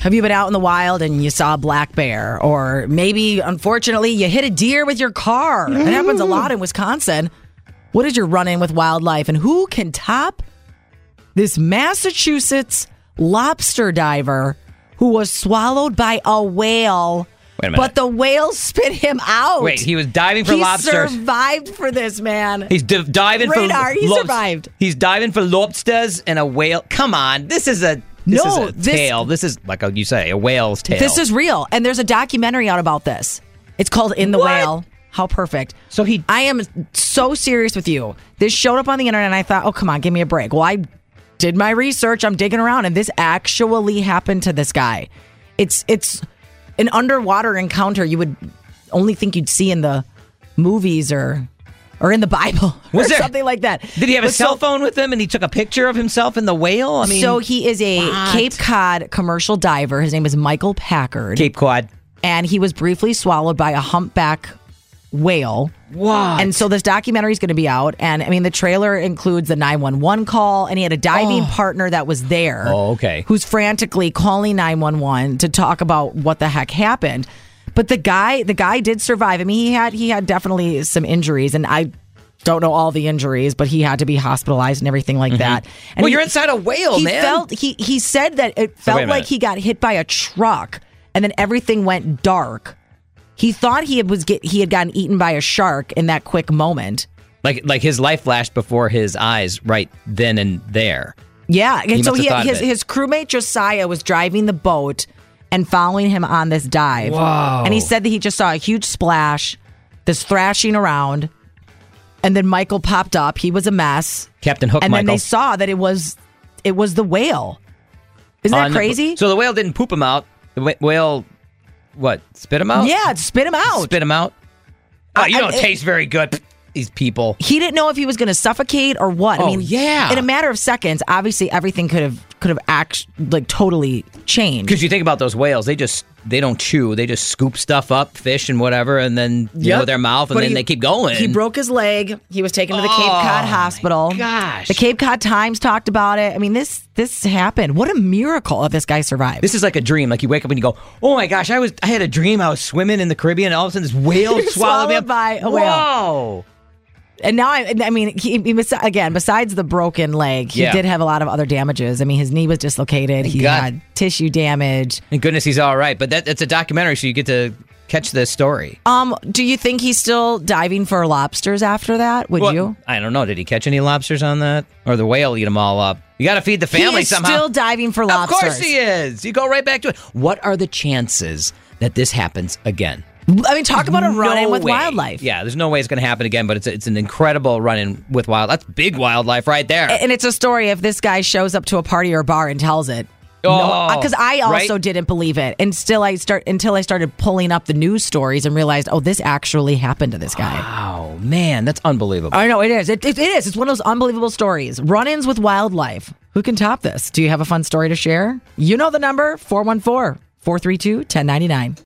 Have you been out in the wild and you saw a black bear? Or maybe, unfortunately, you hit a deer with your car? It happens a mm. lot in Wisconsin. What is your run in with wildlife? And who can top this Massachusetts lobster diver who was swallowed by a whale? Wait a minute. But the whale spit him out. Wait, he was diving for lobster. he lobsters. survived for this, man. He's d- diving Radar, for he lobs- survived. He's diving for lobsters and a whale. Come on, this is a this No, is a this- tail. This is like a, you say a whale's tail. This is real. And there's a documentary out about this. It's called In the What? Whale. How perfect. So he- I am so serious with you. This showed up on the internet and I thought, oh, come on, give me a break. Well, I did my research. I'm digging around and this actually happened to this guy. It's it's an underwater encounter you would only think you'd see in the movies or or in the Bible Was or there- something like that. Did he have a But so- cell phone with him and he took a picture of himself in the whale? I mean, so he is a what? Cape Cod commercial diver. His name is Michael Packard. Cape Cod. and he was briefly swallowed by a humpback whale. What? And so this documentary is going to be out. And I mean, the trailer includes the 911 call, and he had a diving oh. partner that was there. Oh, okay. Who's frantically calling 911 to talk about what the heck happened. But the guy, the guy did survive. I mean, he had he had definitely some injuries, and I don't know all the injuries, but he had to be hospitalized and everything like that. And Mm-hmm. well, he- you're inside a whale, he man. felt he he said that it felt a like he got hit by a truck and then everything went dark. He thought he had was get he had gotten eaten by a shark in that quick moment. like like his life flashed before his eyes right then and there. Yeah, and so he his his crewmate Josiah was driving the boat and following him on this dive. Whoa. And he said that he just saw a huge splash, this thrashing around, and then Michael popped up. He was a mess. Captain Hook and then they saw that it was it was the whale. Isn't that On the- crazy? so the whale didn't poop him out. The wh- whale, what? Spit him out? yeah, spit him out. Spit him out. Oh, you I- don't it- taste very good. These people. he didn't know if he was going to suffocate or what. I Oh, mean, yeah. In a matter of seconds, obviously everything could have could have act like totally changed. Because you think about those whales, they just they don't chew. They just scoop stuff up, fish and whatever, and then you know Yep. their mouth, and But then he- they keep going. He broke his leg. He was taken to the Cape Oh, Cod my Hospital. gosh. The Cape Cod Times talked about it. I mean, this this happened. What a miracle if this guy survived. This is like a dream. Like you wake up and you go, "Oh my gosh, I was I had a dream. I was swimming in the Caribbean, and all of a sudden this whale swallowed me swallowed up." by a whale. Whoa! And now, I, I mean, he, he was, again, besides the broken leg, he Yeah. did have a lot of other damages. I mean, his knee was dislocated. He God. had tissue damage. Thank goodness he's all right. But that, that's a documentary, so you get to catch this story. Um, do you think he's still diving for lobsters after that? Would Well, you? I don't know. Did he catch any lobsters on that, or the whale eat them all up? You got to feed the family he is somehow. still diving for lobsters. Of course he is. You go right back to it. What are the chances that this happens again? I mean, talk about a run in with way. wildlife. Yeah, there's no way it's going to happen again. But it's a, it's an incredible run in with wild. That's big wildlife right there. And it's a story if this guy shows up to a party or bar and tells it. Oh, uh, because I also right? didn't believe it, and still I start until I started pulling up the news stories and realized, oh, this actually happened to this guy. Oh man, that's unbelievable. I know it is. It, it, it is. It's one of those unbelievable stories. Run-ins with wildlife. Who can top this? Do you have a fun story to share? You know the number 414-432-1099.